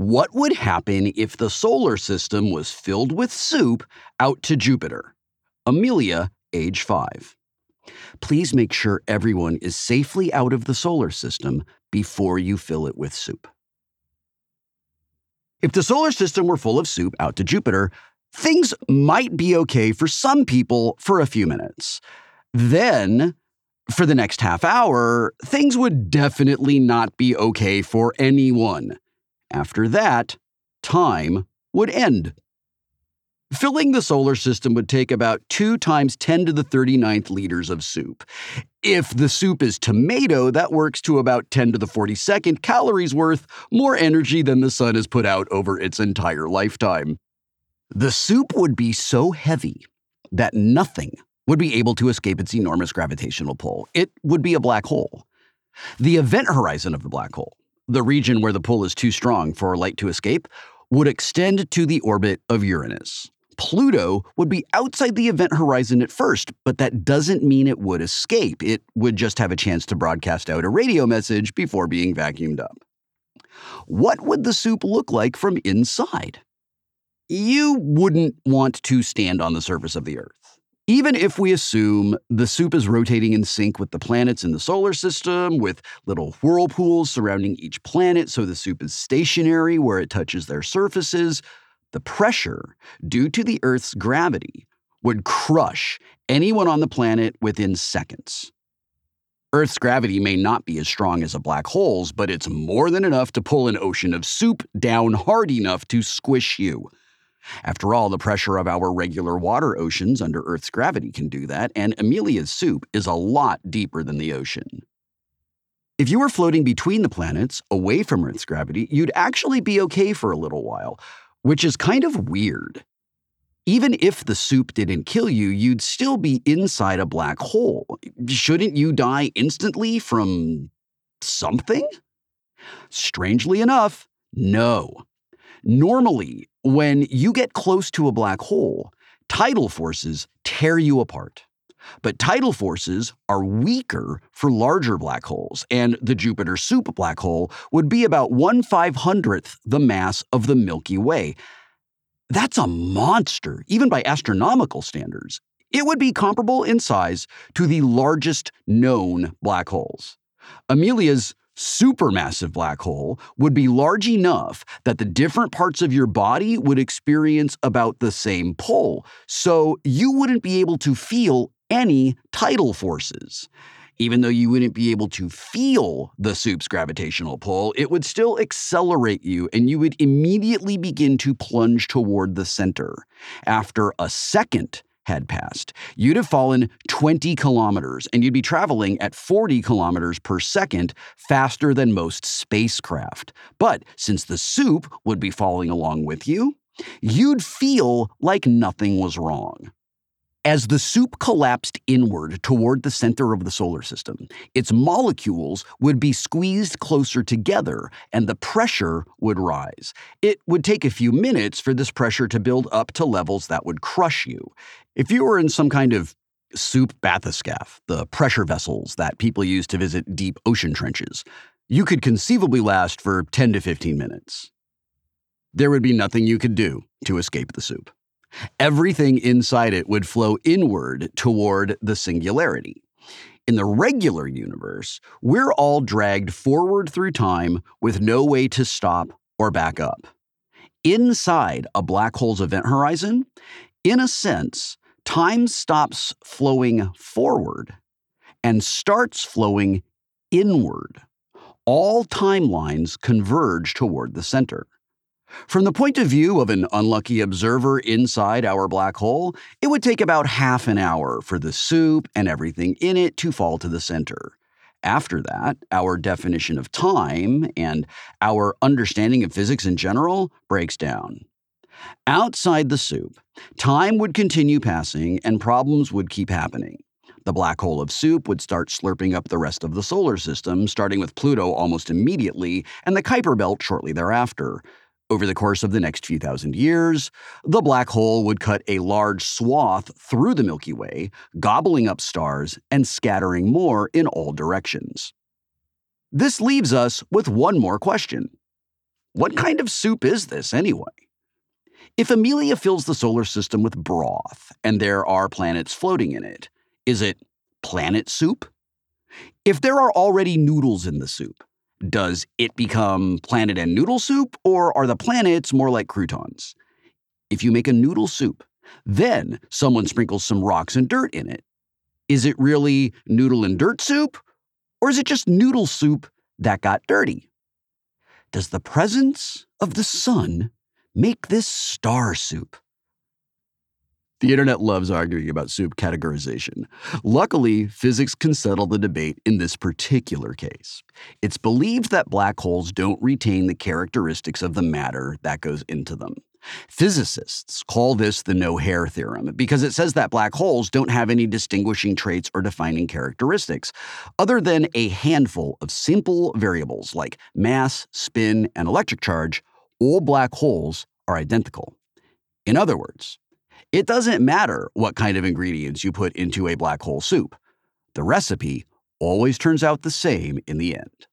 What would happen if the solar system was filled with soup out to Jupiter? Amelia, age 5. Please make sure everyone is safely out of the solar system before you fill it with soup. If the solar system were full of soup out to Jupiter, things might be okay for some people for a few minutes. Then, for the next half hour, things would definitely not be okay for anyone. After that, time would end. Filling the solar system would take about 2 times 10 to the 39th liters of soup. If the soup is tomato, that works to about 10 to the 42nd calories worth, more energy than the sun has put out over its entire lifetime. The soup would be so heavy that nothing would be able to escape its enormous gravitational pull. It would be a black hole. The event horizon of the black hole, the region where the pull is too strong for light to escape, would extend to the orbit of Uranus. Pluto would be outside the event horizon at first, but that doesn't mean it would escape. It would just have a chance to broadcast out a radio message before being vacuumed up. What would the soup look like from inside? You wouldn't want to stand on the surface of the Earth. Even if we assume the soup is rotating in sync with the planets in the solar system, with little whirlpools surrounding each planet so the soup is stationary where it touches their surfaces, the pressure, due to the Earth's gravity, would crush anyone on the planet within seconds. Earth's gravity may not be as strong as a black hole's, but it's more than enough to pull an ocean of soup down hard enough to squish you. After all, the pressure of our regular water oceans under Earth's gravity can do that, and Amelia's soup is a lot deeper than the ocean. If you were floating between the planets, away from Earth's gravity, you'd actually be okay for a little while, which is kind of weird. Even if the soup didn't kill you, you'd still be inside a black hole. Shouldn't you die instantly from something? Strangely enough, no. Normally, when you get close to a black hole, tidal forces tear you apart. But tidal forces are weaker for larger black holes, and the Jupiter soup black hole would be about 1 500th the mass of the Milky Way. That's a monster, even by astronomical standards. It would be comparable in size to the largest known black holes. Amelia's supermassive black hole would be large enough that the different parts of your body would experience about the same pull, so you wouldn't be able to feel any tidal forces. Even though you wouldn't be able to feel the soup's gravitational pull, it would still accelerate you and you would immediately begin to plunge toward the center. After a second had passed, you'd have fallen 20 kilometers and you'd be traveling at 40 kilometers per second faster than most spacecraft. But since the soup would be falling along with you, you'd feel like nothing was wrong. As the soup collapsed inward toward the center of the solar system, its molecules would be squeezed closer together and the pressure would rise. It would take a few minutes for this pressure to build up to levels that would crush you. If you were in some kind of soup bathyscaphe, the pressure vessels that people use to visit deep ocean trenches, you could conceivably last for 10 to 15 minutes. There would be nothing you could do to escape the soup. Everything inside it would flow inward toward the singularity. In the regular universe, we're all dragged forward through time with no way to stop or back up. Inside a black hole's event horizon, in a sense, time stops flowing forward and starts flowing inward. All timelines converge toward the center. From the point of view of an unlucky observer inside our black hole, it would take about half an hour for the soup and everything in it to fall to the center. After that, our definition of time and our understanding of physics in general breaks down. Outside the soup, time would continue passing and problems would keep happening. The black hole of soup would start slurping up the rest of the solar system, starting with Pluto almost immediately and the Kuiper Belt shortly thereafter. Over the course of the next few thousand years, the black hole would cut a large swath through the Milky Way, gobbling up stars and scattering more in all directions. This leaves us with one more question What kind of soup is this anyway? If Amelia fills the solar system with broth and there are planets floating in it, is it planet soup? If there are already noodles in the soup, does it become planet and noodle soup, or are the planets more like croutons? If you make a noodle soup, then someone sprinkles some rocks and dirt in it. Is it really noodle and dirt soup, or is it just noodle soup that got dirty? Does the presence of the sun make this star soup? The internet loves arguing about soup categorization. Luckily, physics can settle the debate in this particular case. It's believed that black holes don't retain the characteristics of the matter that goes into them. Physicists call this the no hair theorem because it says that black holes don't have any distinguishing traits or defining characteristics, other than a handful of simple variables like mass, spin, and electric charge. All black holes are identical. In other words, it doesn't matter what kind of ingredients you put into a black hole soup. The recipe always turns out the same in the end.